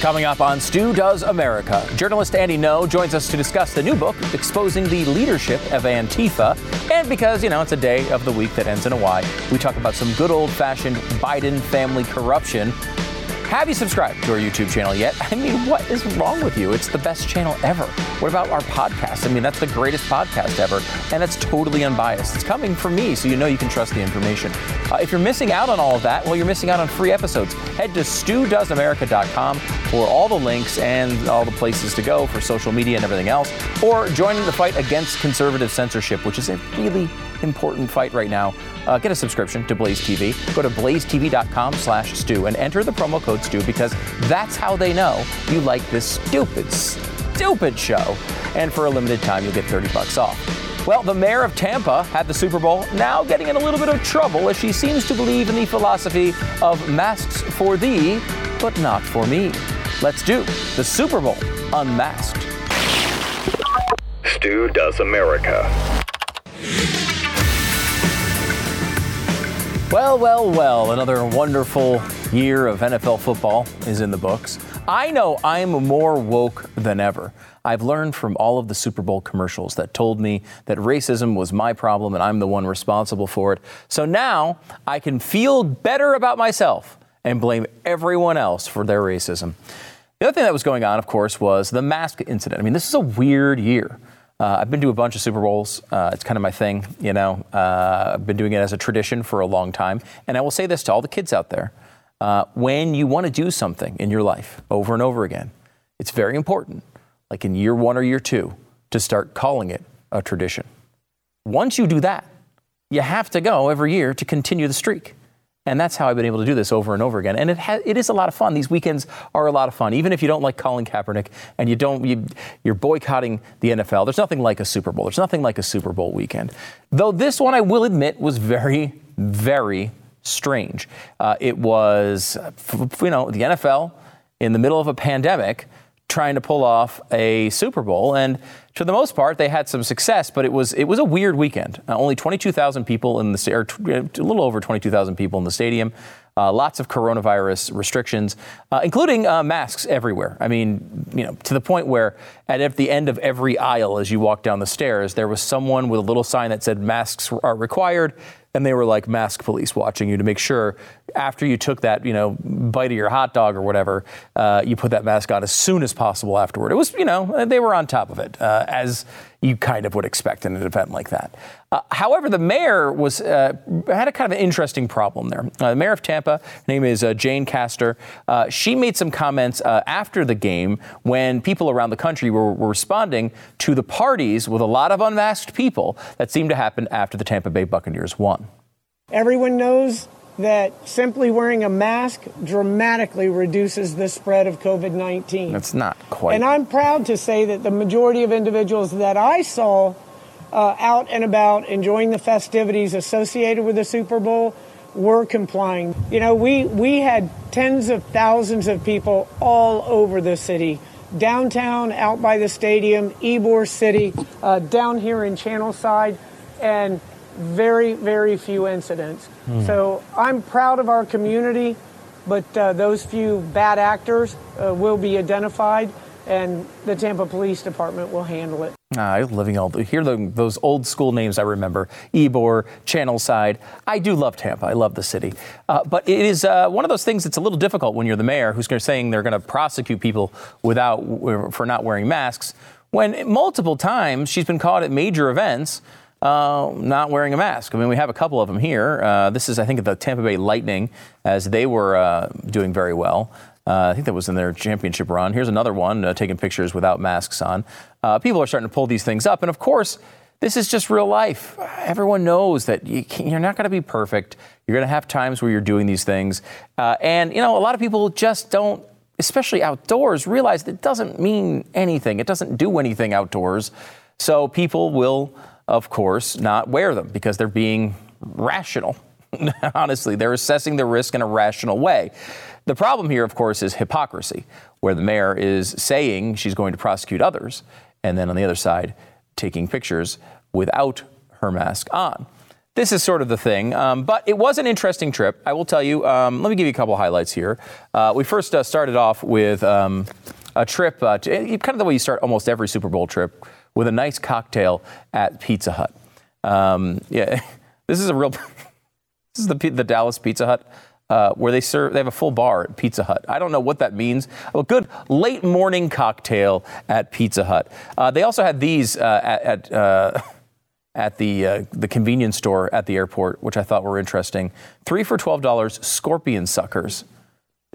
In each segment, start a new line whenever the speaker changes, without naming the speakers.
Coming up on Stu Does America, journalist Andy Ngo joins us to discuss the new book, Exposing the Leadership of Antifa. And because, you know, it's a day of the week that ends in a Y, we talk about some good old fashioned Biden family corruption have you subscribed to our YouTube channel yet? I mean, what is wrong with you? It's the best channel ever. What about our podcast? I mean, that's the greatest podcast ever, and it's totally unbiased. It's coming from me, so you know you can trust the information. Uh, if you're missing out on all of that, well, you're missing out on free episodes. Head to studoesamerica.com for all the links and all the places to go for social media and everything else, or join the fight against conservative censorship, which is a really important fight right now. Uh, get a subscription to Blaze TV. Go to blazetv.com slash Stu and enter the promo code Stu because that's how they know you like this stupid, stupid show. And for a limited time, you'll get 30 bucks off. Well, the mayor of Tampa had the Super Bowl, now getting in a little bit of trouble as she seems to believe in the philosophy of masks for thee, but not for me. Let's do the Super Bowl unmasked.
Stu Does America.
Well, well, well, another wonderful year of NFL football is in the books. I know I'm more woke than ever. I've learned from all of the Super Bowl commercials that told me that racism was my problem and I'm the one responsible for it. So now I can feel better about myself and blame everyone else for their racism. The other thing that was going on, of course, was the mask incident. I mean, this is a weird year. Uh, I've been to a bunch of Super Bowls. Uh, it's kind of my thing, you know. Uh, I've been doing it as a tradition for a long time. And I will say this to all the kids out there uh, when you want to do something in your life over and over again, it's very important, like in year one or year two, to start calling it a tradition. Once you do that, you have to go every year to continue the streak. And that's how I've been able to do this over and over again. And it, ha- it is a lot of fun. These weekends are a lot of fun. Even if you don't like Colin Kaepernick and you don't, you, you're boycotting the NFL, there's nothing like a Super Bowl. There's nothing like a Super Bowl weekend. Though this one, I will admit, was very, very strange. Uh, it was, you know, the NFL in the middle of a pandemic trying to pull off a Super Bowl. And for the most part, they had some success, but it was it was a weird weekend. Uh, only 22,000 people in the or a little over 22,000 people in the stadium. Uh, lots of coronavirus restrictions, uh, including uh, masks everywhere. I mean, you know, to the point where at the end of every aisle, as you walk down the stairs, there was someone with a little sign that said masks are required and they were like mask police watching you to make sure after you took that you know bite of your hot dog or whatever uh, you put that mask on as soon as possible afterward. It was you know they were on top of it uh, as you kind of would expect in an event like that. Uh, however the mayor was uh, had a kind of an interesting problem there. Uh, the mayor of tampa her name is uh, jane castor she made some comments after the game when people around the country were, were responding to the parties with a lot of unmasked people that seemed to happen after the tampa bay buccaneers won.
Everyone knows that simply wearing a mask dramatically reduces the spread of COVID 19.
That's not quite.
And I'm proud to say that the majority of individuals that I saw uh, out and about enjoying the festivities associated with the Super Bowl were complying. You know, we, we had tens of thousands of people all over the city. Downtown, out by the stadium, Ybor City, uh, down here in Channelside, and very, very few incidents. Mm. So I'm proud of our community, but uh, those few bad actors uh, will be identified, and the Tampa Police Department will handle it.
Ah, I living all hear the, those old school names I remember: Ybor, Channelside. I do love Tampa. I love the city, uh, but it is uh, one of those things that's a little difficult when you're the mayor who's saying they're going to prosecute people without for not wearing masks. When multiple times she's been caught at major events uh, not wearing a mask. I mean, we have a couple of them here. Uh, this is, I think, the Tampa Bay Lightning, as they were uh, doing very well. Uh, I think that was in their championship run. Here's another one uh, taking pictures without masks on. Uh, people are starting to pull these things up. And of course, this is just real life. Everyone knows that you are not going to be perfect. You're going to have times where you're doing these things. and, you know, a lot of people just don't, especially outdoors, realize that it doesn't mean anything. It doesn't do anything outdoors. So people will of course, not wear them because they're being rational. Honestly, they're assessing the risk in a rational way. The problem here, of course, is hypocrisy, where the mayor is saying she's going to prosecute others, and then on the other side, taking pictures without her mask on. this is sort of the thing. Um, but it was an interesting trip. I will tell you. Um, let me give you a couple highlights here. Uh, we first uh, started off with um, a trip, uh, to, eh, kind of the way you start almost every Super Bowl trip, with a nice cocktail at Pizza Hut. Um, yeah, this is a real. this is the the Dallas Pizza Hut. Uh, where they serve, they have a full bar at Pizza Hut. I don't know what that means. A good late morning cocktail at Pizza Hut. Uh, they also had these uh, at, at uh, at the uh, the convenience store at the airport, which I thought were interesting. Three for twelve dollars, scorpion suckers,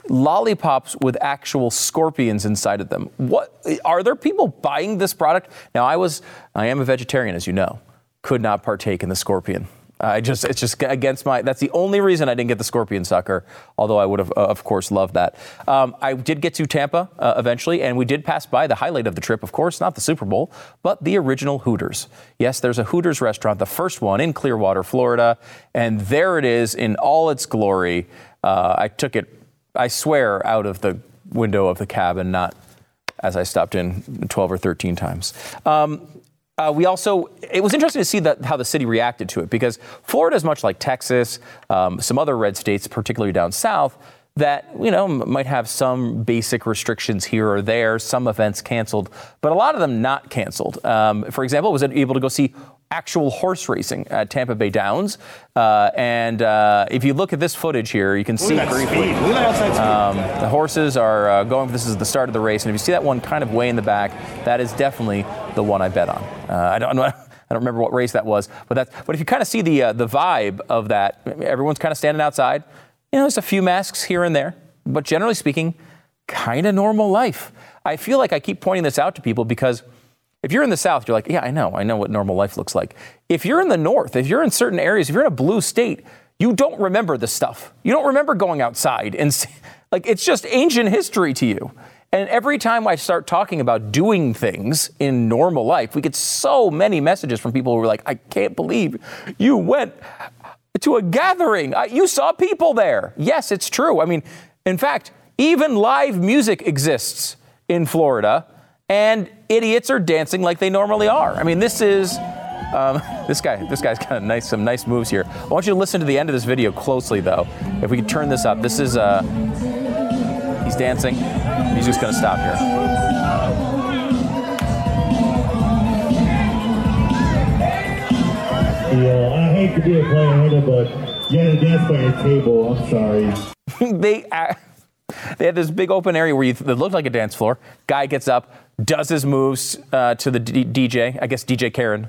lollipops with actual scorpions inside of them. What are there people buying this product? Now, I was I am a vegetarian, as you know, could not partake in the scorpion. I just it's just against my. That's the only reason I didn't get the scorpion sucker. Although I would have, uh, of course, loved that. Um, I did get to Tampa uh, eventually, and we did pass by the highlight of the trip. Of course, not the Super Bowl, but the original Hooters. Yes, there's a Hooters restaurant, the first one in Clearwater, Florida, and there it is in all its glory. Uh, I took it, I swear, out of the window of the cabin, not as I stopped in 12 or 13 times. Um, uh, we also, it was interesting to see that, how the city reacted to it because Florida is much like Texas, um, some other red states, particularly down south, that you know might have some basic restrictions here or there, some events canceled, but a lot of them not canceled. Um, for example, was able to go see actual horse racing at Tampa Bay Downs. Uh, and uh, if you look at this footage here, you can see briefly um, the horses are uh, going. This is the start of the race, and if you see that one kind of way in the back, that is definitely the one I bet on. Uh, I don't know. I don't remember what race that was, but that's. But if you kind of see the uh, the vibe of that, everyone's kind of standing outside. You know, there's a few masks here and there, but generally speaking, kind of normal life. I feel like I keep pointing this out to people because if you're in the South, you're like, yeah, I know, I know what normal life looks like. If you're in the North, if you're in certain areas, if you're in a blue state, you don't remember this stuff. You don't remember going outside and like it's just ancient history to you. And every time I start talking about doing things in normal life, we get so many messages from people who are like, I can't believe you went to a gathering. You saw people there. Yes, it's true. I mean, in fact, even live music exists in Florida and idiots are dancing like they normally are. I mean, this is. Um, this guy, this guy's got nice, some nice moves here. I want you to listen to the end of this video closely, though. If we could turn this up, this is uh, he's dancing. He's just gonna stop here.
I hate to be a player but you had dance by table. I'm sorry.
they. Uh, they had this big open area where you, it looked like a dance floor. Guy gets up, does his moves uh, to the D- DJ, I guess DJ Karen,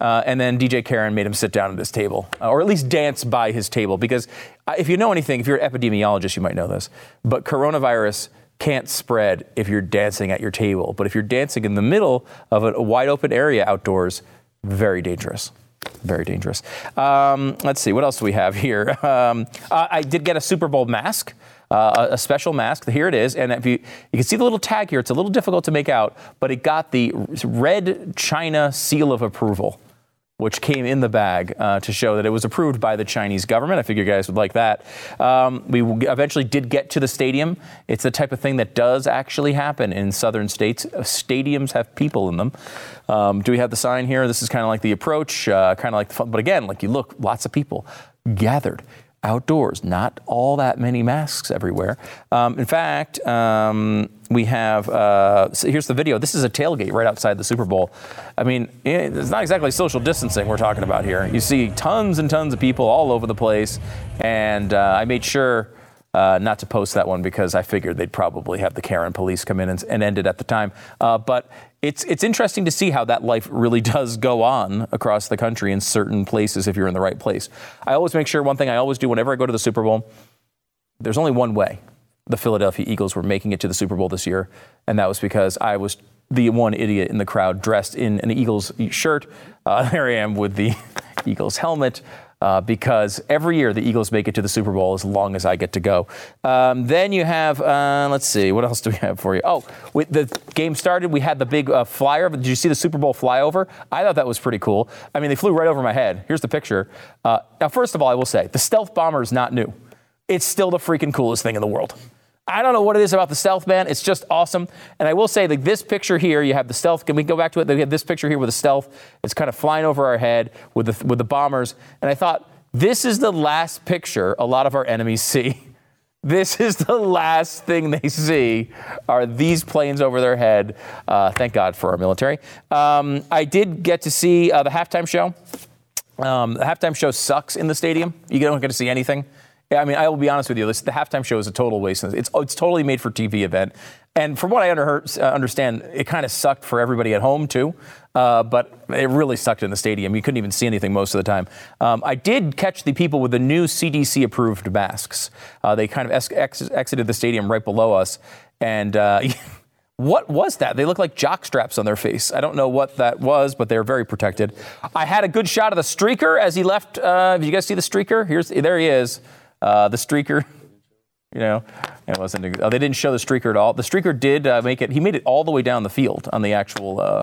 uh, and then DJ Karen made him sit down at his table, or at least dance by his table. Because uh, if you know anything, if you're an epidemiologist, you might know this, but coronavirus can't spread if you're dancing at your table. But if you're dancing in the middle of a wide open area outdoors, very dangerous. Very dangerous. Um, let's see, what else do we have here? Um, uh, I did get a Super Bowl mask uh, a special mask. Here it is, and if you you can see the little tag here, it's a little difficult to make out, but it got the red China seal of approval which came in the bag uh, to show that it was approved by the Chinese government. I figure you guys would like that. Um, we eventually did get to the stadium. It's the type of thing that does actually happen in southern states. Stadiums have people in them. Um, do we have the sign here? This is kind of like the approach, uh, kind of like the fun. But again, like you look, lots of people gathered outdoors. Not all that many masks everywhere. Um, in fact, um, we have uh, so here's the video. This is a tailgate right outside the Super Bowl. I mean, it's not exactly social distancing we're talking about here. You see tons and tons of people all over the place, and uh, I made sure. Uh, not to post that one because I figured they'd probably have the Karen police come in and, and end it at the time. Uh, but it's it's interesting to see how that life really does go on across the country in certain places if you're in the right place. I always make sure one thing I always do whenever I go to the Super Bowl, there's only one way the Philadelphia Eagles were making it to the Super Bowl this year, and that was because I was the one idiot in the crowd dressed in an Eagles shirt. Uh, there I am with the Eagles helmet uh, because every year the Eagles make it to the Super Bowl as long as I get to go. Um, then you have, uh, let's see, what else do we have for you? Oh, we, the game started. We had the big uh, flyer. Did you see the Super Bowl flyover? I thought that was pretty cool. I mean, they flew right over my head. Here's the picture. Uh, now, first of all, I will say the stealth bomber is not new. It's still the freaking coolest thing in the world. I don't know what it is about the stealth, man. It's just awesome. And I will say, like this picture here, you have the stealth. Can we go back to it? We have this picture here with the stealth. It's kind of flying over our head with the with the bombers. And I thought this is the last picture a lot of our enemies see. This is the last thing they see are these planes over their head. Uh, thank God for our military. Um, I did get to see uh, the halftime show. Um, the halftime show sucks in the stadium. You don't get to see anything. I mean, I will be honest with you. This, the halftime show is a total waste. It's it's totally made for TV event, and from what I under, uh, understand, it kind of sucked for everybody at home too. Uh, but it really sucked in the stadium. You couldn't even see anything most of the time. Um, I did catch the people with the new CDC approved masks. Uh, they kind of ex- ex- exited the stadium right below us, and. Uh, what was that? They look like jock straps on their face. I don't know what that was, but they're very protected. I had a good shot of the streaker as he left. Uh, did you guys see the streaker? Here's there he is. Uh, the streaker, you know, it wasn't. Oh, they didn't show the streaker at all. The streaker did uh, make it. He made it all the way down the field on the actual. Uh,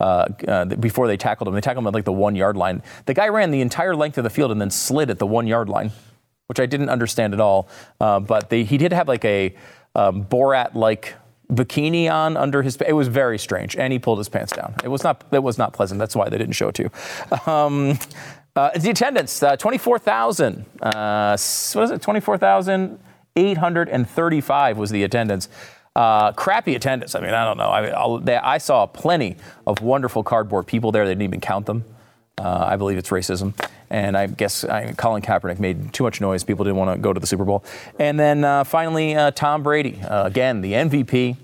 uh, uh before they tackled him, they tackled him at like the one yard line. The guy ran the entire length of the field and then slid at the one yard line, which I didn't understand at all. But they, he did have like a um, Borat like bikini on under his. It was very strange, and he pulled his pants down. It was not. It was not pleasant. That's why they didn't show it to you. Um, uh, the attendance, uh, 24,000. Uh, what is it? 24,835 was the attendance. Uh, crappy attendance. I mean, I don't know. I, they, I, saw plenty of wonderful cardboard people there. They didn't even count them. Uh, I believe it's racism. And I guess I, Colin Kaepernick made too much noise. People didn't want to go to the Super Bowl. And then uh, finally, Tom Brady. again, the MVP.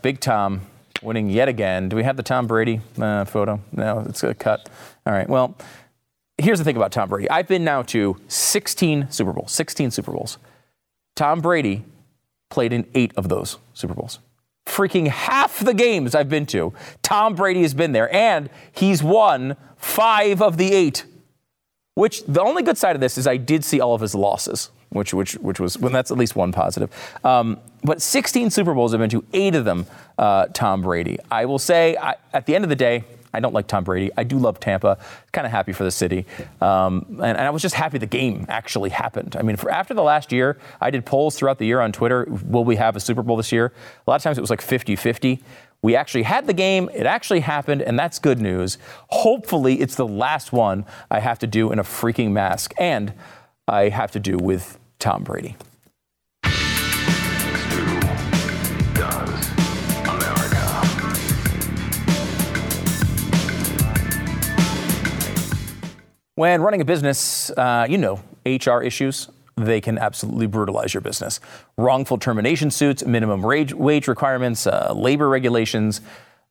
Big Tom winning yet again. Do we have the Tom Brady photo? No, it's a cut. All right. Well, here's the thing about Tom Brady. I've been now to 16 Super Bowls, 16 Super Bowls. Tom Brady played in eight of those Super Bowls. Freaking half the games I've been to, Tom Brady has been there, and he's won five of the eight. Which the only good side of this is I did see all of his losses, which which which was well, that's at least one positive. Um, but 16 Super Bowls I've been to, eight of them, uh, Tom Brady. I will say, I, at the end of the day, I don't like Tom Brady. I do love Tampa. Kind of happy for the city. Um, and, and, I was just happy the game actually happened. I mean, for after the last year, I did polls throughout the year on Twitter. Will we have a Super Bowl this year? A lot of times it was like 50 50. We actually had the game. It actually happened, and that's good news. Hopefully, it's the last one I have to do in a freaking mask, and I have to do with Tom Brady. When running a business, uh, you know, HR issues, they can absolutely brutalize your business. Wrongful termination suits, minimum wage, wage requirements, uh, labor regulations,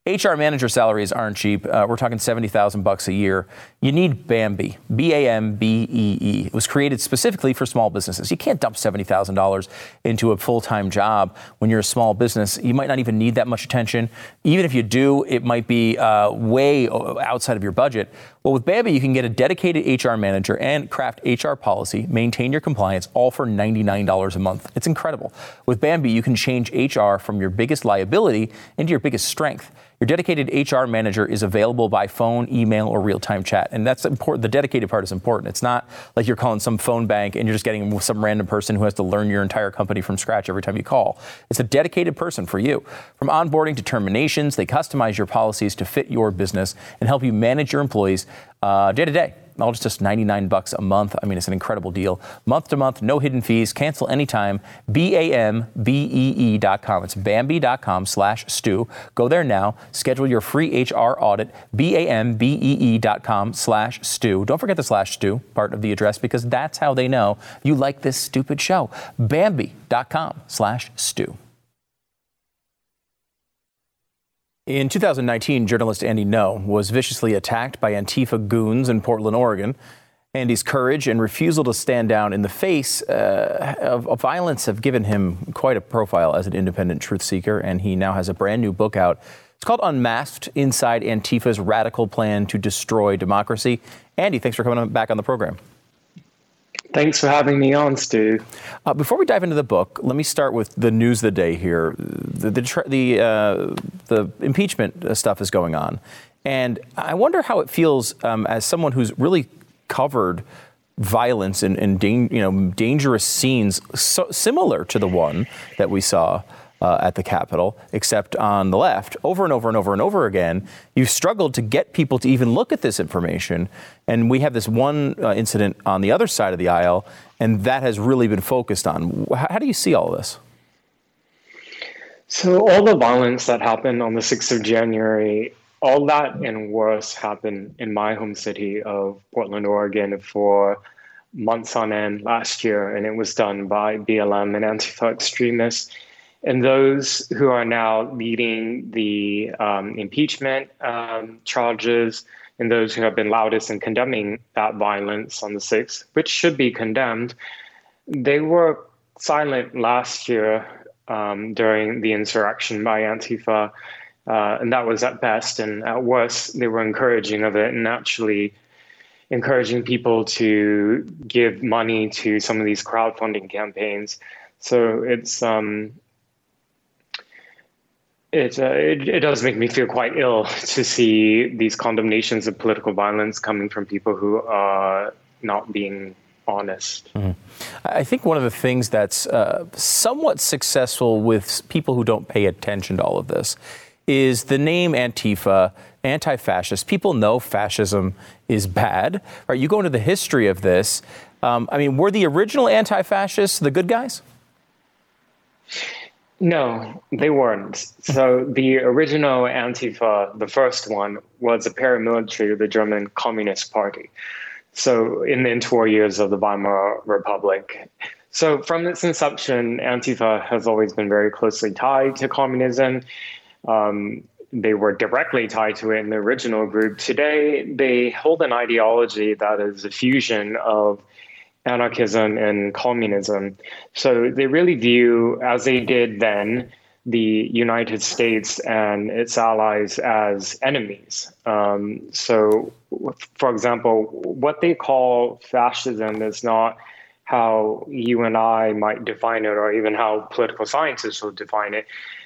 HR manager salaries aren't cheap. Uh, we're talking 70,000 bucks a year. You need Bambee, B A M B E E. It was created specifically for small businesses. You can't dump $70,000 into a full-time job when you're a small business. You might not even need that much attention. Even if you do, it might be uh, way outside of your budget. Well, with Bambee, you can get a dedicated HR manager and craft HR policy, maintain your compliance, all for $99 a month. It's incredible. With Bambee, you can change HR from your biggest liability into your biggest strength. Your dedicated HR manager is available by phone, email, or real time chat. And that's important. The dedicated part is important. It's not like you're calling some phone bank and you're just getting some random person who has to learn your entire company from scratch every time you call. It's a dedicated person for you. From onboarding to terminations, they customize your policies to fit your business and help you manage your employees uh, day to day all just 99 bucks a month. I mean, it's an incredible deal. Month to month, no hidden fees. Cancel anytime. B-A-M-B-E-E dot com. It's Bambee.com slash Stu. Go there now. Schedule your free HR audit. B-A-M-B-E-E dot com slash Stu. Don't forget the slash Stu part of the address because that's how they know you like this stupid show. Bambee.com slash Stu. In 2019, journalist Andy Ngo was viciously attacked by Antifa goons in Portland, Oregon. Andy's courage and refusal to stand down in the face uh, of, of, violence have given him quite a profile as an independent truth seeker, and he now has a brand new book out. It's called Unmasked Inside Antifa's Radical Plan to Destroy Democracy. Andy, thanks for coming back on the program.
Thanks for having me on, Stu.
Uh, before we dive into the book, let me start with the news of the day here. The the the, uh, the impeachment stuff is going on, and I wonder how it feels um, as someone who's really covered violence and, and you know dangerous scenes so similar to the one that we saw uh, at the Capitol, except on the left, over and over and over and over again, you've struggled to get people to even look at this information. And we have this one uh, incident on the other side of the aisle, and that has really been focused on. How, do you see all this?
So, all the violence that happened on the 6th of January, all that and worse happened in my home city of Portland, Oregon for months on end last year, and it was done by BLM and anti Antifa extremists and those who are now leading the um, impeachment um, charges and those who have been loudest in condemning that violence on the 6th, which should be condemned, they were silent last year um, during the insurrection by Antifa. Uh, and that was at best. And at worst, they were encouraging of it and actually encouraging people to give money to some of these crowdfunding campaigns. So it's um, it, uh, it, it does make me feel quite ill to see these condemnations of political violence coming from people who are not being honest. Mm-hmm.
I think one of the things that's uh, somewhat successful with people who don't pay attention to all of this is the name Antifa, anti-fascist. People know fascism is bad, right? You go into the history of this. Um, I mean, were the original anti-fascists the good guys?
No, they weren't. So the original Antifa, the first one, was a paramilitary of the German Communist Party. So in the interwar years of the Weimar Republic. So from its inception, Antifa has always been very closely tied to communism. Um, they were directly tied to it in the original group. Today, they hold an ideology that is a fusion of anarchism and communism. So they really view, as they did then, the United States and its allies as enemies. Um, so, for example, what they call fascism is not how you and I might define it, or even how political scientists will define it.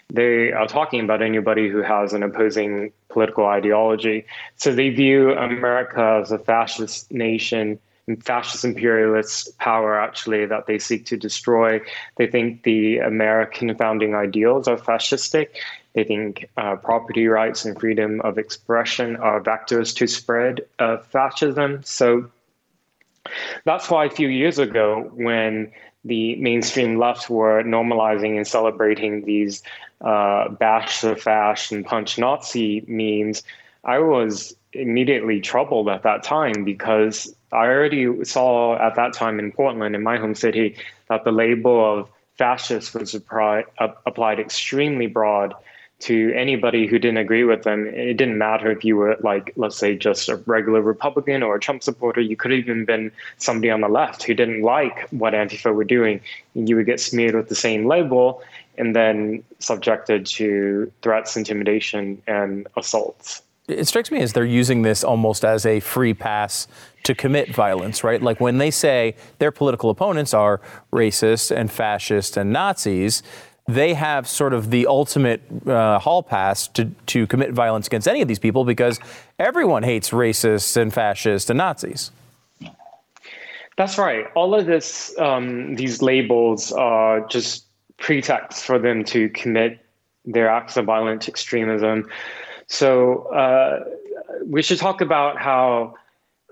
They are talking about anybody who has an opposing political ideology. So they view America as a fascist nation fascist imperialist power actually that they seek to destroy. They think the American founding ideals are fascistic. They think uh, property rights and freedom of expression are vectors to spread uh, fascism. So that's why a few years ago, when the mainstream left were normalizing and celebrating these uh, bash the fash and punch Nazi memes, I was immediately troubled at that time because I already saw at that time in Portland, in my home city, that the label of fascist was applied extremely broad to anybody who didn't agree with them. It didn't matter if you were like, let's say, just a regular Republican or a Trump supporter. You could have even been somebody on the left who didn't like what Antifa were doing. And you would get smeared with the same label and then subjected to threats, intimidation, and assaults
it strikes me as they're using this almost as a free pass to commit violence, right? Like when they say their political opponents are racist and fascist and Nazis, they have sort of the ultimate uh, hall pass to, to commit violence against any of these people because everyone hates racists and fascists and Nazis.
That's right. All of this, um, these labels are just pretexts for them to commit their acts of violent extremism. So uh, we should talk about how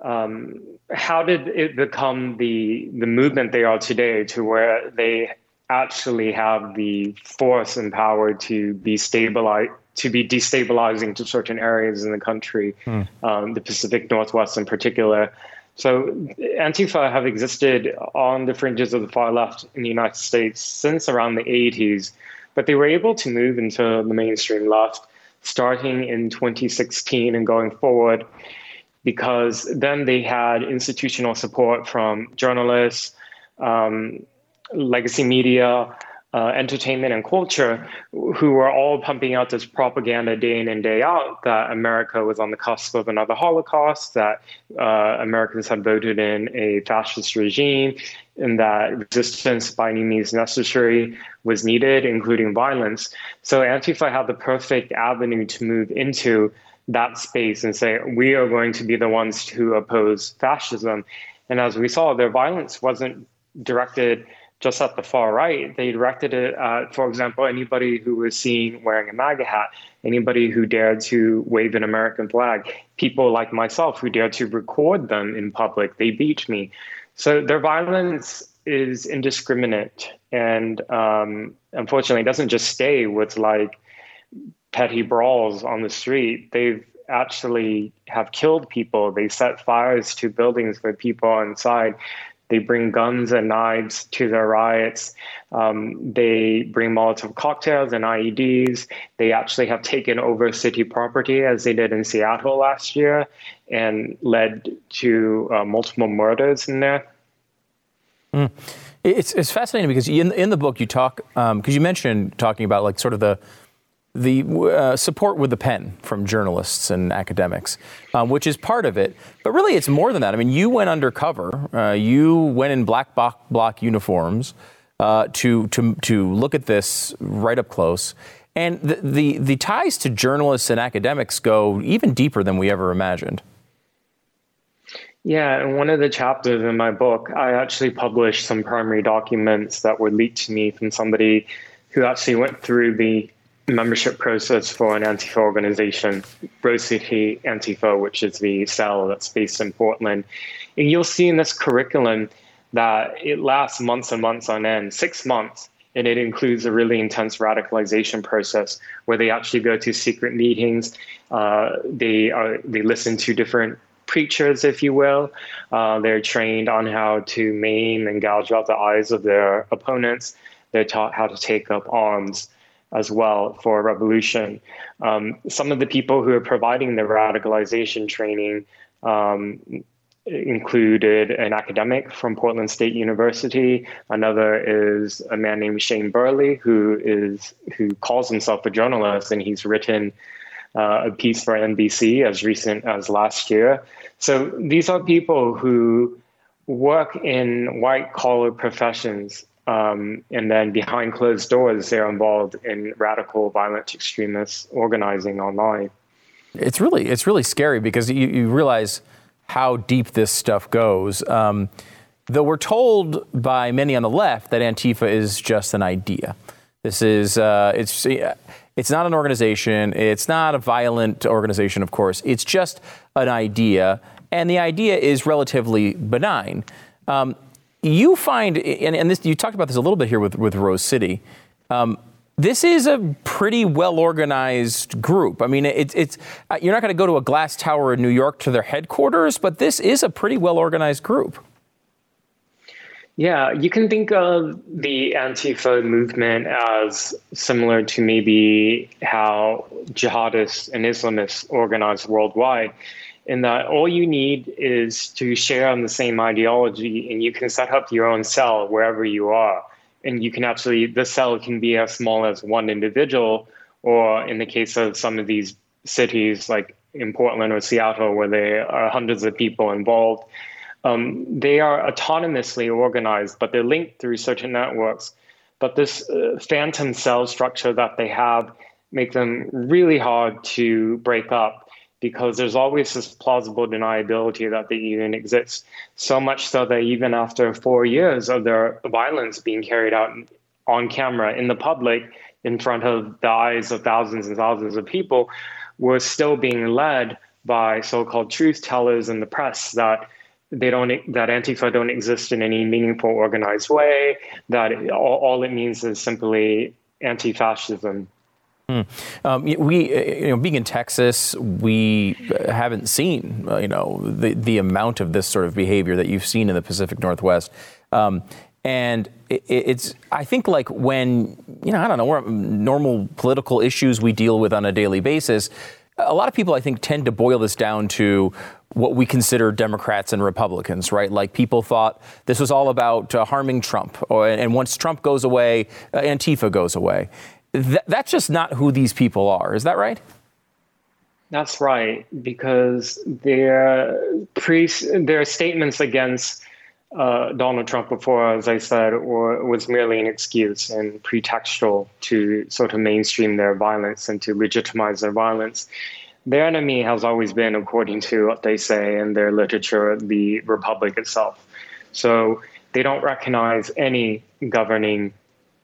um, how did it become the the movement they are today, to where they actually have the force and power to be stabilized to be destabilizing to certain areas in the country, hmm. um, the Pacific Northwest in particular. So Antifa have existed on the fringes of the far left in the United States since around the 80s, but they were able to move into the mainstream left starting in 2016 and going forward, because then they had institutional support from journalists, um, legacy media, uh, entertainment and culture, who were all pumping out this propaganda day in and day out that America was on the cusp of another Holocaust, that uh, Americans had voted in a fascist regime, and that resistance by any means necessary was needed, including violence. So Antifa had the perfect avenue to move into that space and say, we are going to be the ones who oppose fascism. And as we saw, their violence wasn't directed just at the far right. They directed it at, for example, anybody who was seen wearing a MAGA hat, anybody who dared to wave an American flag, people like myself who dared to record them in public. They beat me. So their violence is indiscriminate and um, unfortunately doesn't just stay with like petty brawls on the street. They've actually have killed people. They set fires to buildings with people inside. They bring guns and knives to their riots. Um, they bring Molotov cocktails and IEDs. They actually have taken over city property, as they did in Seattle last year, and led to uh, multiple murders in there.
Mm. It's, it's fascinating because in, in the book you talk, because um, you mentioned talking about like sort of the the uh, support with the pen from journalists and academics, um, which is part of it. But really, it's more than that. I mean, you went undercover. Uh, you went in black bloc uniforms uh, to to to look at this right up close. And the, the the ties to journalists and academics go even deeper than we ever imagined.
Yeah, in one of the chapters in my book, I actually published some primary documents that were leaked to me from somebody who actually went through the membership process for an Antifa organization, Rose City Antifa, which is the cell that's based in Portland. And you'll see in this curriculum that it lasts months and months on end, six months. And it includes a really intense radicalization process where they actually go to secret meetings. Uh, they are they listen to different preachers, if you will. Uh, they're trained on how to maim and gouge out the eyes of their opponents. They're taught how to take up arms as well for revolution. Um, some of the people who are providing the radicalization training um, included an academic from Portland State University. Another is a man named Shane Burley, who is who calls himself a journalist, and he's written uh, a piece for NBC as recent as last year. So these are people who work in white collar professions um, and then behind closed doors, they're involved in radical, violent extremist organizing online.
It's really it's really scary because you, you realize how deep this stuff goes. Um, though we're told by many on the left that Antifa is just an idea. This is uh, it's it's not an organization. It's not a violent organization, of course. It's just an idea, and the idea is relatively benign. Um, you find, and, and this, you talked about this a little bit here with, with Rose City. Um, this is a pretty well organized group. I mean, it's, it's uh, you're not going to go to a glass tower in New York to their headquarters, but this is a pretty well organized group.
Yeah, you can think of the Antifa movement as similar to maybe how jihadists and Islamists organize worldwide in that all you need is to share on the same ideology and you can set up your own cell wherever you are. And you can actually, the cell can be as small as one individual, or in the case of some of these cities like in Portland or Seattle, where there are hundreds of people involved, um, they are autonomously organized, but they're linked through certain networks. But this uh, phantom cell structure that they have make them really hard to break up because there's always this plausible deniability that the even exists. So much so that even after four years of their violence being carried out on camera in the public, in front of the eyes of thousands and thousands of people, we're still being led by so-called truth tellers in the press that they don't that Antifa don't exist in any meaningful organized way. That all, all it means is simply anti-fascism
Hmm. Um, we, uh, you know, being in Texas, we haven't seen, uh, you know, the the amount of this sort of behavior that you've seen in the Pacific Northwest. Um, and it, it's, I think, like when, you know, I don't know, normal political issues we deal with on a daily basis. A lot of people, I think, tend to boil this down to what we consider Democrats and Republicans, right? Like people thought this was all about uh, harming Trump, or, and once Trump goes away, uh, Antifa goes away. Th- that's just not who these people are. Is that right?
That's right, because their pre their statements against uh, Donald Trump before, as I said, or, was merely an excuse and pretextual to sort of mainstream their violence and to legitimize their violence. their enemy has always been, according to what they say in their literature, the republic itself. So they don't recognize any governing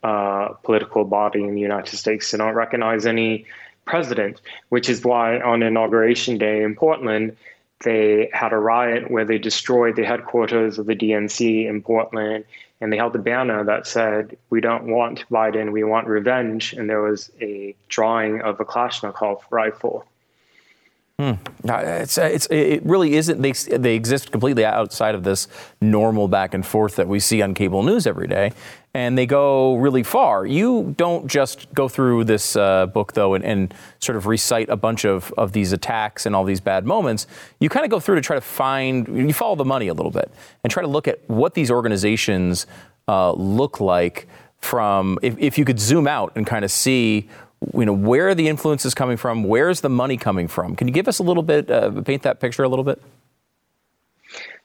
uh, political body in the United States. They don't recognize any president, which is why on Inauguration Day in Portland, they had a riot where they destroyed the headquarters of the DNC in Portland and they held a banner that said, We don't want Biden, we want revenge. And there was a drawing of a Kalashnikov rifle.
Hmm. It's, it's, it really isn't. They, they exist completely outside of this normal back and forth that we see on cable news every day, and they go really far. You don't just go through this uh, book, though, and, and, sort of recite a bunch of, of these attacks and all these bad moments. You kind of go through to try to find, you follow the money a little bit and try to look at what these organizations uh, look like from, if, if you could zoom out and kind of see you know, where the influences coming from? Where's the money coming from? Can you give us a little bit, uh, paint that picture a little bit?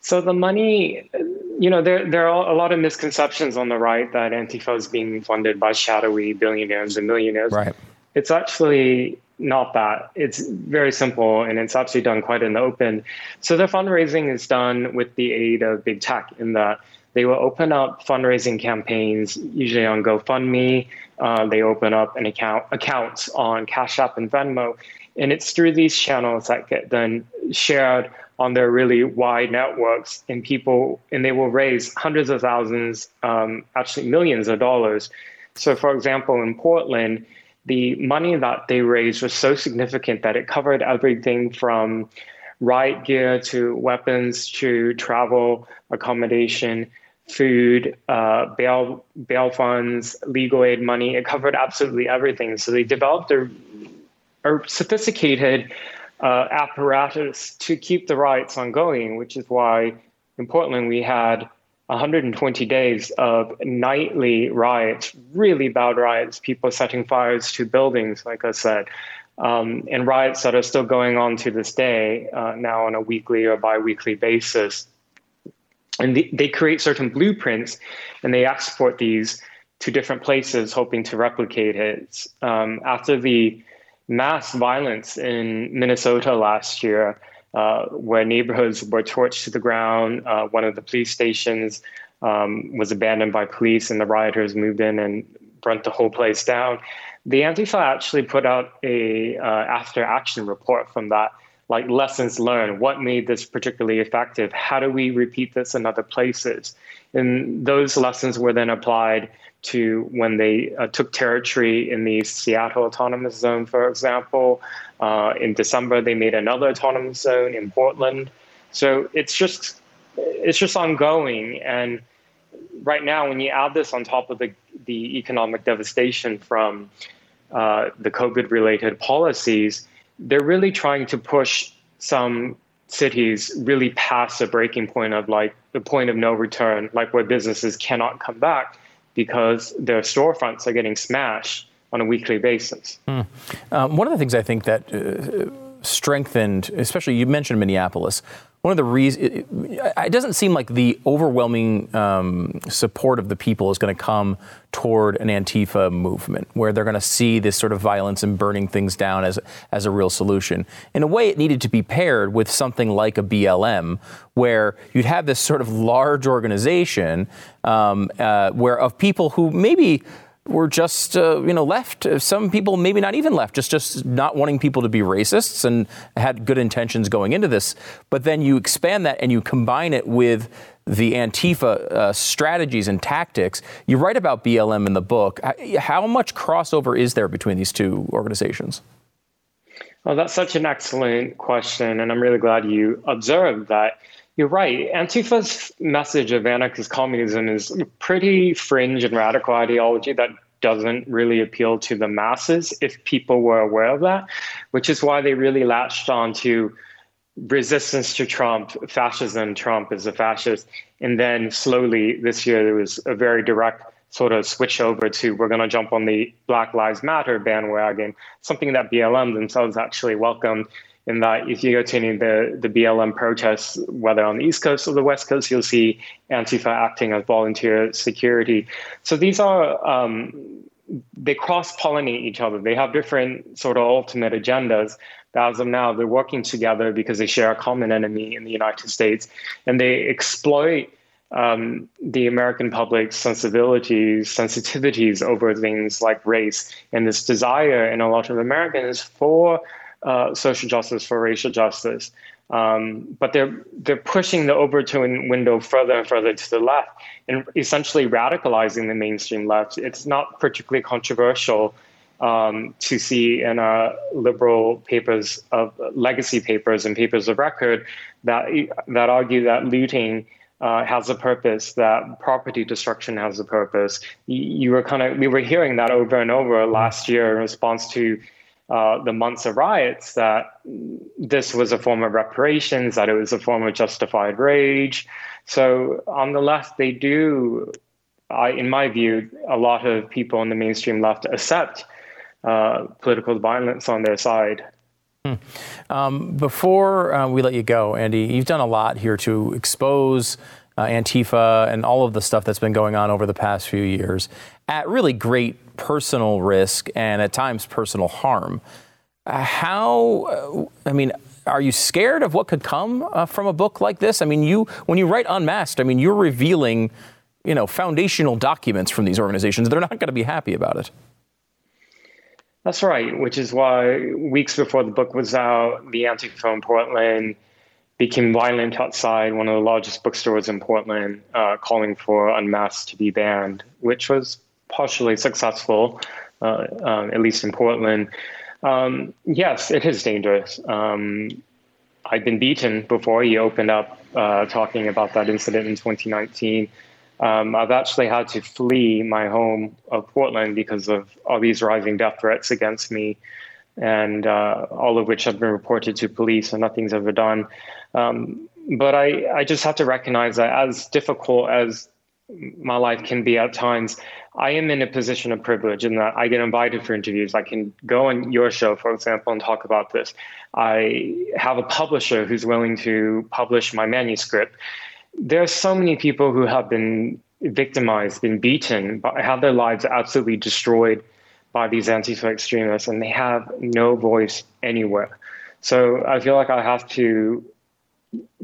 So the money, you know, there there are a lot of misconceptions on the right that Antifa is being funded by shadowy billionaires and millionaires.
Right.
It's actually not that. It's very simple, and it's actually done quite in the open. So the fundraising is done with the aid of big tech, in that they will open up fundraising campaigns, usually on GoFundMe. Uh, they open up an account accounts on Cash App and Venmo, and it's through these channels that get then shared on their really wide networks, and people and they will raise hundreds of thousands, um, actually millions of dollars. So, for example, in Portland, the money that they raised was so significant that it covered everything from riot gear to weapons to travel accommodation food, uh, bail bail funds, legal aid money. It covered absolutely everything. So they developed a, a sophisticated uh, apparatus to keep the riots ongoing, which is why in Portland we had 120 days of nightly riots, really bad riots, people setting fires to buildings, like I said. Um, and riots that are still going on to this day, uh, now on a weekly or biweekly basis and they, they create certain blueprints and they export these to different places hoping to replicate it um, after the mass violence in minnesota last year uh, where neighborhoods were torched to the ground uh, one of the police stations um, was abandoned by police and the rioters moved in and burnt the whole place down. The antifa actually put out a uh, after action report from that like lessons learned. What made this particularly effective? How do we repeat this in other places? And those lessons were then applied to when they uh, took territory in the seattle autonomous zone for example uh, in december they made another autonomous zone in portland. So it's just it's just ongoing. And right now when you add this on top of the the economic devastation from uh, the covid related policies they're really trying to push some cities really past the breaking point of like the point of no return, like where businesses cannot come back because their storefronts are getting smashed on a weekly basis.
Hmm. Um, one of the things I think that uh, strengthened, especially you mentioned Minneapolis, one of the reasons it, it, doesn't seem like the overwhelming um, support of the people is going to come toward an Antifa movement where they're going to see this sort of violence and burning things down as as a real solution. In a way, it needed to be paired with something like a BLM, where you'd have this sort of large organization um, uh, where of people who maybe were just uh, you know left. Some people maybe not even left, just just not wanting people to be racists and had good intentions going into this. But then you expand that and you combine it with the Antifa uh, strategies and tactics. You write about BLM in the book. How much crossover is there between these two organizations?
Well, that's such an excellent question, and I'm really glad you observed that. You're right. Antifa's message of anarchist communism is pretty fringe and radical ideology that doesn't really appeal to the masses if people were aware of that, which is why they really latched on to resistance to Trump, fascism, Trump is a fascist. And then slowly this year, there was a very direct sort of switch over to we're going to jump on the Black Lives Matter bandwagon, something that BLM themselves actually welcomed in that if you go to any of the, the BLM protests, whether on the East Coast or the West Coast, you'll see Antifa acting as volunteer security. So these are um, they cross pollinate each other. They have different sort of ultimate agendas. But as of now, they're working together because they share a common enemy in the United States, and they exploit um, the American public's sensibilities, sensitivities over things like race, and this desire in a lot of Americans for uh, social justice, for racial justice. Um, but they're they're pushing the Overton window further and further to the left, and essentially radicalizing the mainstream left. It's not particularly controversial um, to see in uh, liberal papers of legacy papers and papers of record that that argue that looting uh, has a purpose, that property destruction has a purpose. You, you were kind of we were hearing that over and over last year in response to uh, the months of riots that this was a form of reparations, that it was a form of justified rage. So on the left, they do, I, in my view, a lot of people on the mainstream left accept uh, political violence on their side.
Hmm. Um, before uh, we let you go, Andy, you've done a lot here to expose uh, Antifa and all of the stuff that's been going on over the past few years at really great personal risk and at times personal harm. Uh, how, uh, I mean, are you scared of what could come uh, from a book like this? I mean, you when you write Unmasked, I mean, you're revealing, you know, foundational documents from these organizations. They're not going to be happy about it.
That's right, which is why weeks before the book was out, the Antifa in Portland became violent outside one of the largest bookstores in Portland, uh, calling for Unmasked to be banned, which was partially successful, uh, um, at least in Portland. Um, yes, it is dangerous. Um, I've been beaten before. He opened up uh, talking about that incident in 2019. Um, I've actually had to flee my home of Portland because of all these rising death threats against me, and uh, all of which have been reported to police, and nothing's ever done. Um, but I, I just have to recognize that as difficult as my life can be at times, I am in a position of privilege in that I get invited for interviews. I can go on your show, for example, and talk about this. I have a publisher who's willing to publish my manuscript. There are so many people who have been victimized, been beaten, but have their lives absolutely destroyed by these anti-Semitic extremists, and they have no voice anywhere. So I feel like I have to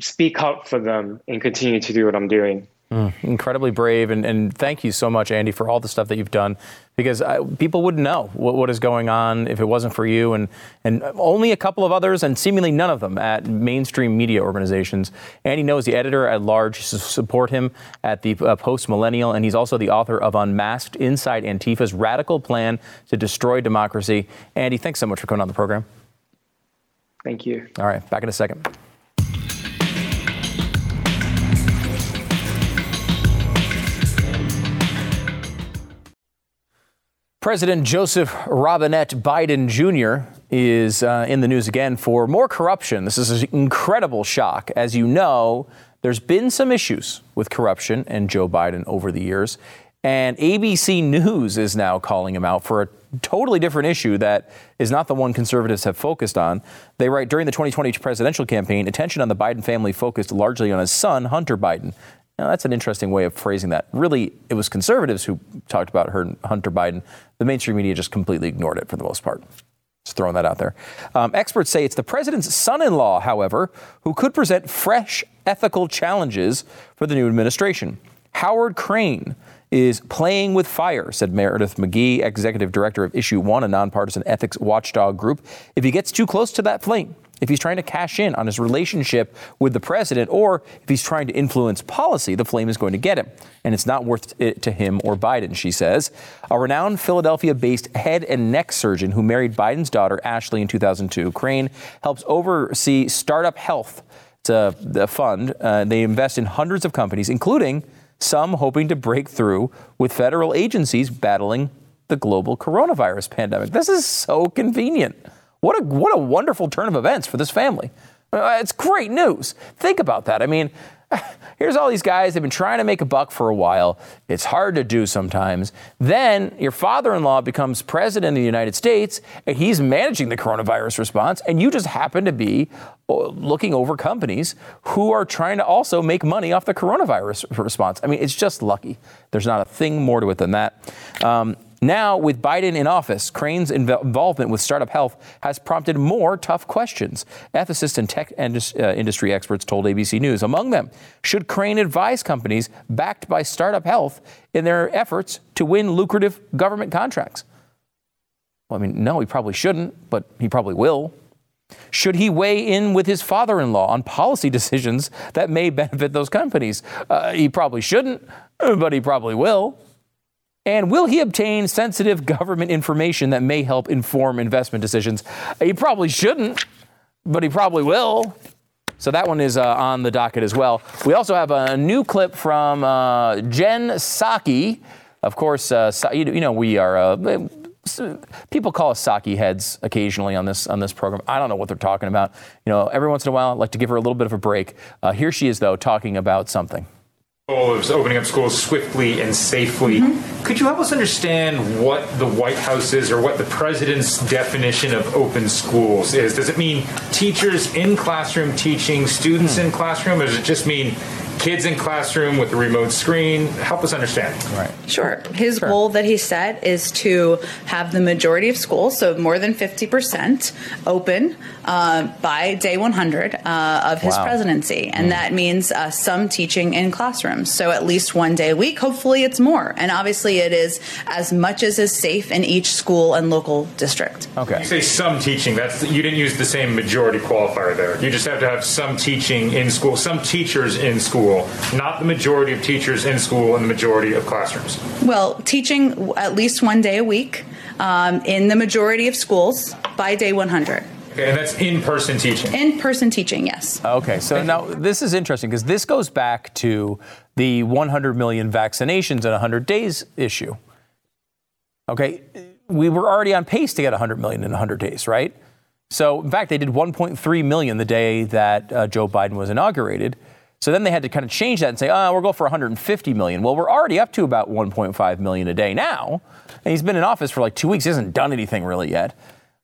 speak up for them and continue to do what I'm doing.
Mm, incredibly brave, and, and thank you so much, Andy, for all the stuff that you've done. Because I, people wouldn't know what, what is going on if it wasn't for you, and and only a couple of others, and seemingly none of them at mainstream media organizations. Andy Ngo's the editor at large to support him at the uh, Post Millennial, and he's also the author of Unmasked: Inside Antifa's Radical Plan to Destroy Democracy. Andy, thanks so much for coming on the program.
Thank you.
All right, back in a second. President Joseph Robinette Biden Jr. is uh, in the news again for more corruption. This is an incredible shock. As you know, there's been some issues with corruption and Joe Biden over the years. And ABC News is now calling him out for a totally different issue that is not the one conservatives have focused on. They write during the 2020 presidential campaign, attention on the Biden family focused largely on his son, Hunter Biden. Now, that's an interesting way of phrasing that. Really, it was conservatives who talked about her, Hunter Biden. The mainstream media just completely ignored it for the most part. Just throwing that out there. Um, experts say it's the president's son in law, however, who could present fresh ethical challenges for the new administration. Howard Krein is playing with fire, said Meredith McGehee, executive director of Issue One, a nonpartisan ethics watchdog group. If he gets too close to that flame, if he's trying to cash in on his relationship with the president, or if he's trying to influence policy, the flame is going to get him. And it's not worth it to him or Biden, she says. A renowned Philadelphia based head and neck surgeon who married Biden's daughter, Ashley, in 2002, Krein helps oversee Startup Health. It's a, a fund. Uh, they invest in hundreds of companies, including some hoping to break through with federal agencies battling the global coronavirus pandemic. This is so convenient. What a, what a wonderful turn of events for this family. Uh, it's great news. Think about that. I mean, here's all these guys, they've been trying to make a buck for a while. It's hard to do sometimes. Then your father in law becomes president of the United States, and he's managing the coronavirus response, and you just happen to be uh, looking over companies who are trying to also make money off the coronavirus response. I mean, it's just lucky. There's not a thing more to it than that. Um, Now, with Biden in office, Krein's involvement with startup health has prompted more tough questions. Ethicists and tech uh, industry experts told ABC News. Among them, should Krein advise companies backed by startup health in their efforts to win lucrative government contracts? Well, I mean, no, he probably shouldn't, but he probably will. Should he weigh in with his father in law on policy decisions that may benefit those companies? Uh, he probably shouldn't, but he probably will. And will he obtain sensitive government information that may help inform investment decisions? He probably shouldn't, but he probably will. So that one is uh, on the docket as well. We also have a new clip from uh, Jen Psaki. Of course, uh, you know, we are uh, people call us Psaki heads occasionally on this on this program. I don't know what they're talking about. You know, every once in a while, I like to give her a little bit of a break. Uh, here she is, though, talking about something.
Of opening up schools swiftly and safely. Mm-hmm. Could you help us understand what the White House is or what the president's definition of open schools is? Does it mean teachers in classroom teaching students mm. in classroom, or does it just mean kids in classroom with a remote screen. Help us understand.
Right.
Sure. His sure. goal that he set is to have the majority of schools, so more than 50%, open uh, by day 100 uh, of his wow. presidency. And mm. that means uh, some teaching in classrooms. So at least one day a week. Hopefully it's more. And obviously it is as much as is safe in each school and local district.
Okay. You say some teaching. That's You didn't use the same majority qualifier there. You just have to have some teaching in school, some teachers in school school, not the majority of teachers in school and the majority of classrooms?
Well, teaching at least one day a week um, in the majority of schools by day 100.
Okay, and that's in person teaching?
In person teaching, yes.
Okay, so now this is interesting because this goes back to the 100 million vaccinations in 100 days issue. Okay, we were already on pace to get 100 million in 100 days, right? So, in fact, they did 1.3 million the day that uh, Joe Biden was inaugurated. So then they had to kind of change that and say, oh, we'll go for 150 million. Well, we're already up to about 1.5 million a day now. And he's been in office for like two weeks. He hasn't done anything really yet.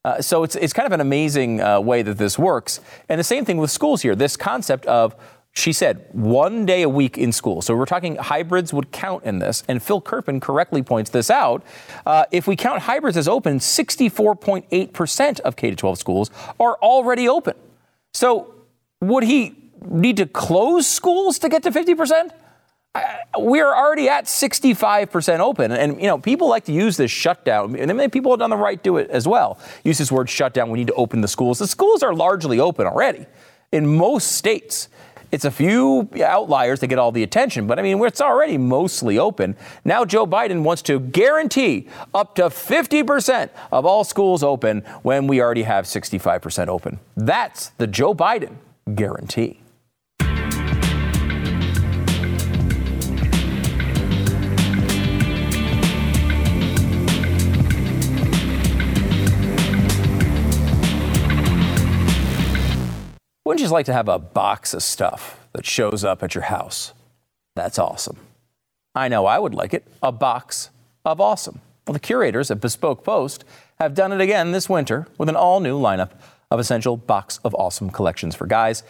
Uh, so it's, it's kind of an amazing uh, way that this works. And the same thing with schools here. This concept of, she said, one day a week in school. So we're talking hybrids would count in this. And Phil Kerpen correctly points this out. Uh, if we count hybrids as open, 64.8% of K 12 schools are already open. So would he need to close schools to get to 50%? we're already at 65% open. And, you know, people like to use this shutdown, and many people have done the right do it as well. Use this word shutdown. We need to open the schools. The schools are largely open already in most states. It's a few outliers that get all the attention, but I mean, it's already mostly open. Now, Joe Biden wants to guarantee up to 50% of all schools open when we already have 65% open. That's the Joe Biden guarantee. Just like to have a box of stuff that shows up at your house? That's awesome. I know I would like it. A box of awesome. Well, the curators at Bespoke Post have done it again this winter with an all new lineup of essential box of awesome collections for guys,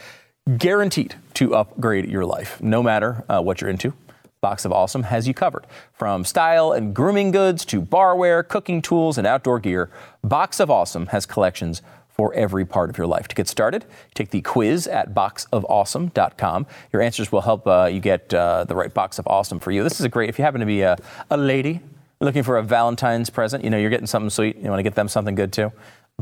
guaranteed to upgrade your life, no matter uh, what you're into. Box of Awesome has you covered. From style and grooming goods to barware, cooking tools, and outdoor gear, Box of Awesome has collections for every part of your life. To get started, take the quiz at boxofawesome.com. Your answers will help uh, you get uh, the right box of awesome for you. This is a great, if you happen to be a, a lady looking for a Valentine's present, you know, you're getting something sweet, you want to get them something good too.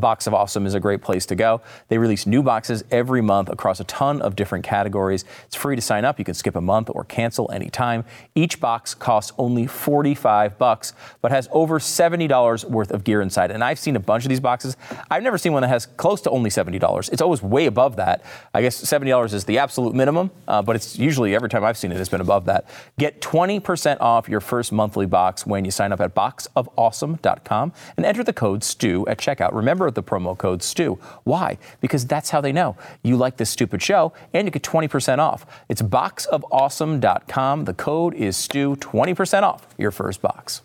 Box of Awesome is a great place to go. They release new boxes every month across a ton of different categories. It's free to sign up. You can skip a month or cancel anytime. Each box costs only 45 bucks, but has over $70 worth of gear inside. And I've seen a bunch of these boxes. I've never seen one that has close to only $70. It's always way above that. I guess $70 is the absolute minimum, uh, but it's usually every time I've seen it, it's been above that. Get 20% off your first monthly box when you sign up at boxofawesome.com and enter the code STU at checkout. Remember, the promo code STU. Why? Because that's how they know you like this stupid show and you get 20% off. It's boxofawesome.com. The code is STU, 20% off your first box.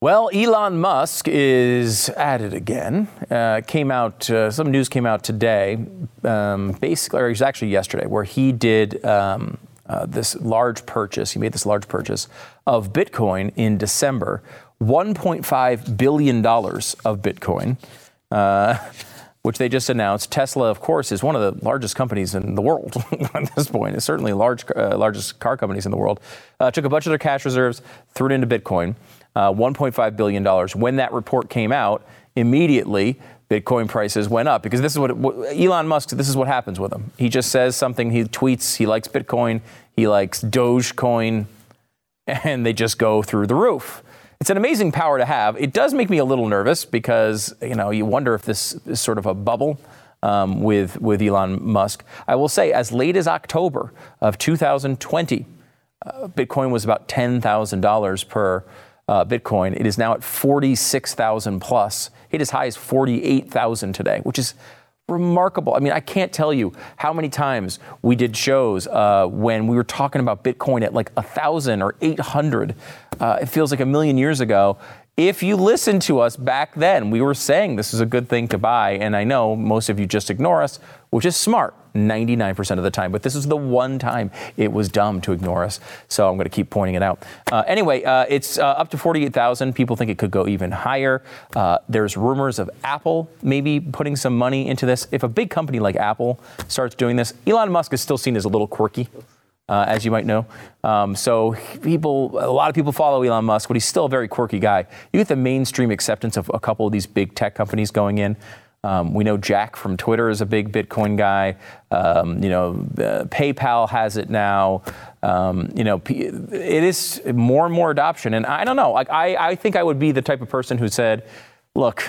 Well, Elon Musk is at it again. Uh, came out, uh, some news came out today, um, basically, or it was actually yesterday, where he did um, uh, this large purchase. He made this large purchase of Bitcoin in December, $1.5 billion of Bitcoin. Uh, which they just announced. Tesla, of course, is one of the largest companies in the world at this point. It's certainly large, uh, largest car companies in the world. Uh, took a bunch of their cash reserves, threw it into Bitcoin, uh, $1.5 billion. When that report came out, immediately Bitcoin prices went up because this is what, what Elon Musk. This is what happens with him. He just says something. He tweets. He likes Bitcoin. He likes Dogecoin, and they just go through the roof. It's an amazing power to have. It does make me a little nervous because you know you wonder if this is sort of a bubble. Um, with with Elon Musk, I will say, as late as October of 2020, uh, Bitcoin was about ten thousand dollars per uh, Bitcoin. It is now at 46,000 plus. Hit as high as 48,000 today, which is remarkable. I mean, I can't tell you how many times we did shows uh, when we were talking about Bitcoin at like a thousand or 800. Uh, it feels like a million years ago. If you listened to us back then, we were saying this is a good thing to buy. And I know most of you just ignore us, which is smart 99% of the time. But this is the one time it was dumb to ignore us. So I'm going to keep pointing it out. Uh, anyway, uh, it's uh, up to 48,000. People think it could go even higher. Uh, there's rumors of Apple maybe putting some money into this. If a big company like Apple starts doing this, Elon Musk is still seen as a little quirky. Uh, as you might know. Um, so people, a lot of people follow Elon Musk, but he's still a very quirky guy. You get the mainstream acceptance of a couple of these big tech companies going in. Um, we know Jack from Twitter is a big Bitcoin guy. Um, you know, uh, PayPal has it now. Um, you know, it is more and more adoption. And I don't know. Like, I, I think I would be the type of person who said, "Look,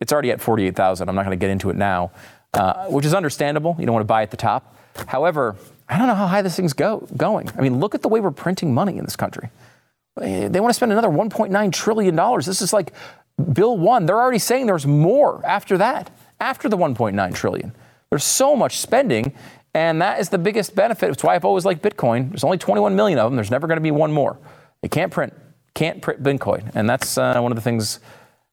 it's already at forty-eight thousand. I'm not going to get into it now," uh, which is understandable. You don't want to buy at the top. However, I don't know how high this thing's go going. I mean, look at the way we're printing money in this country. They want to spend another 1.9 trillion dollars. This is like Bill one, they're already saying there's more after that, after the 1.9 trillion. There's so much spending, and that is the biggest benefit. It's why I've always liked Bitcoin. There's only 21 million of them. There's never going to be one more. They can't print, can't print Bitcoin, and that's uh, one of the things.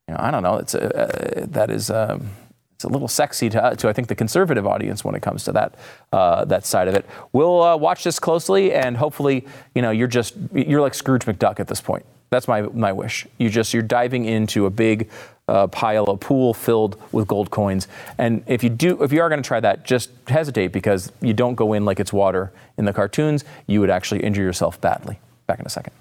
You know, I don't know. It's a, uh, that is. Um, it's a little sexy to, to, I think, the conservative audience when it comes to that uh, that side of it. We'll uh, watch this closely, and hopefully, you know, you're just you're like Scrooge McDuck at this point. That's my, my wish. You just you're diving into a big uh, pile, a pool filled with gold coins. And if you do, if you are going to try that, just hesitate because you don't go in like it's water in the cartoons. You would actually injure yourself badly. Back in a second.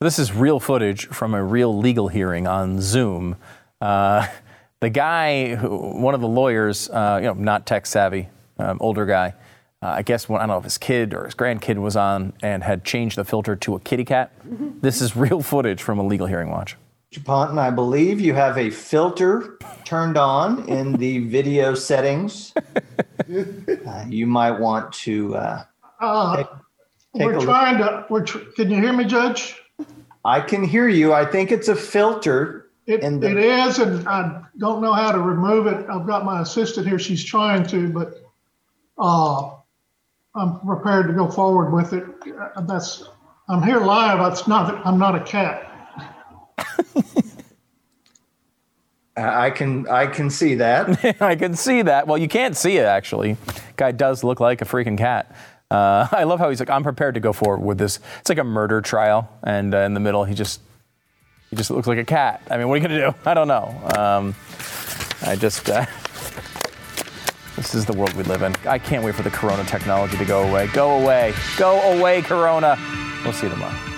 This is real footage from a real legal hearing on Zoom. Uh, the guy, who, one of the lawyers, uh, you know, not tech savvy, um, older guy. Uh, I guess when, I don't know if his kid or his grandkid was on and had changed the filter to a kitty cat. Mm-hmm. This is real footage from a legal hearing watch.
Ponton, I believe you have a filter turned on in the video settings. uh, you might want to. Uh,
uh take, take we're trying look. to. We're tr- can you hear me, Judge?
I can hear you. I think it's a filter.
It, the- it is, and I don't know how to remove it. I've got my assistant here. She's trying to, but uh, I'm prepared to go forward with it. That's I'm here live. It's not. I'm not a cat.
I can I can see that.
I can see that. Well, you can't see it actually. Guy does look like a freaking cat. Uh, I love how he's like, I'm prepared to go forward with this. It's like a murder trial, and uh, in the middle, he just he just looks like a cat. I mean, what are you gonna do? I don't know. Um, I just. Uh, this is the world we live in. I can't wait for the Corona technology to go away. Go away. Go away, Corona. We'll see you tomorrow.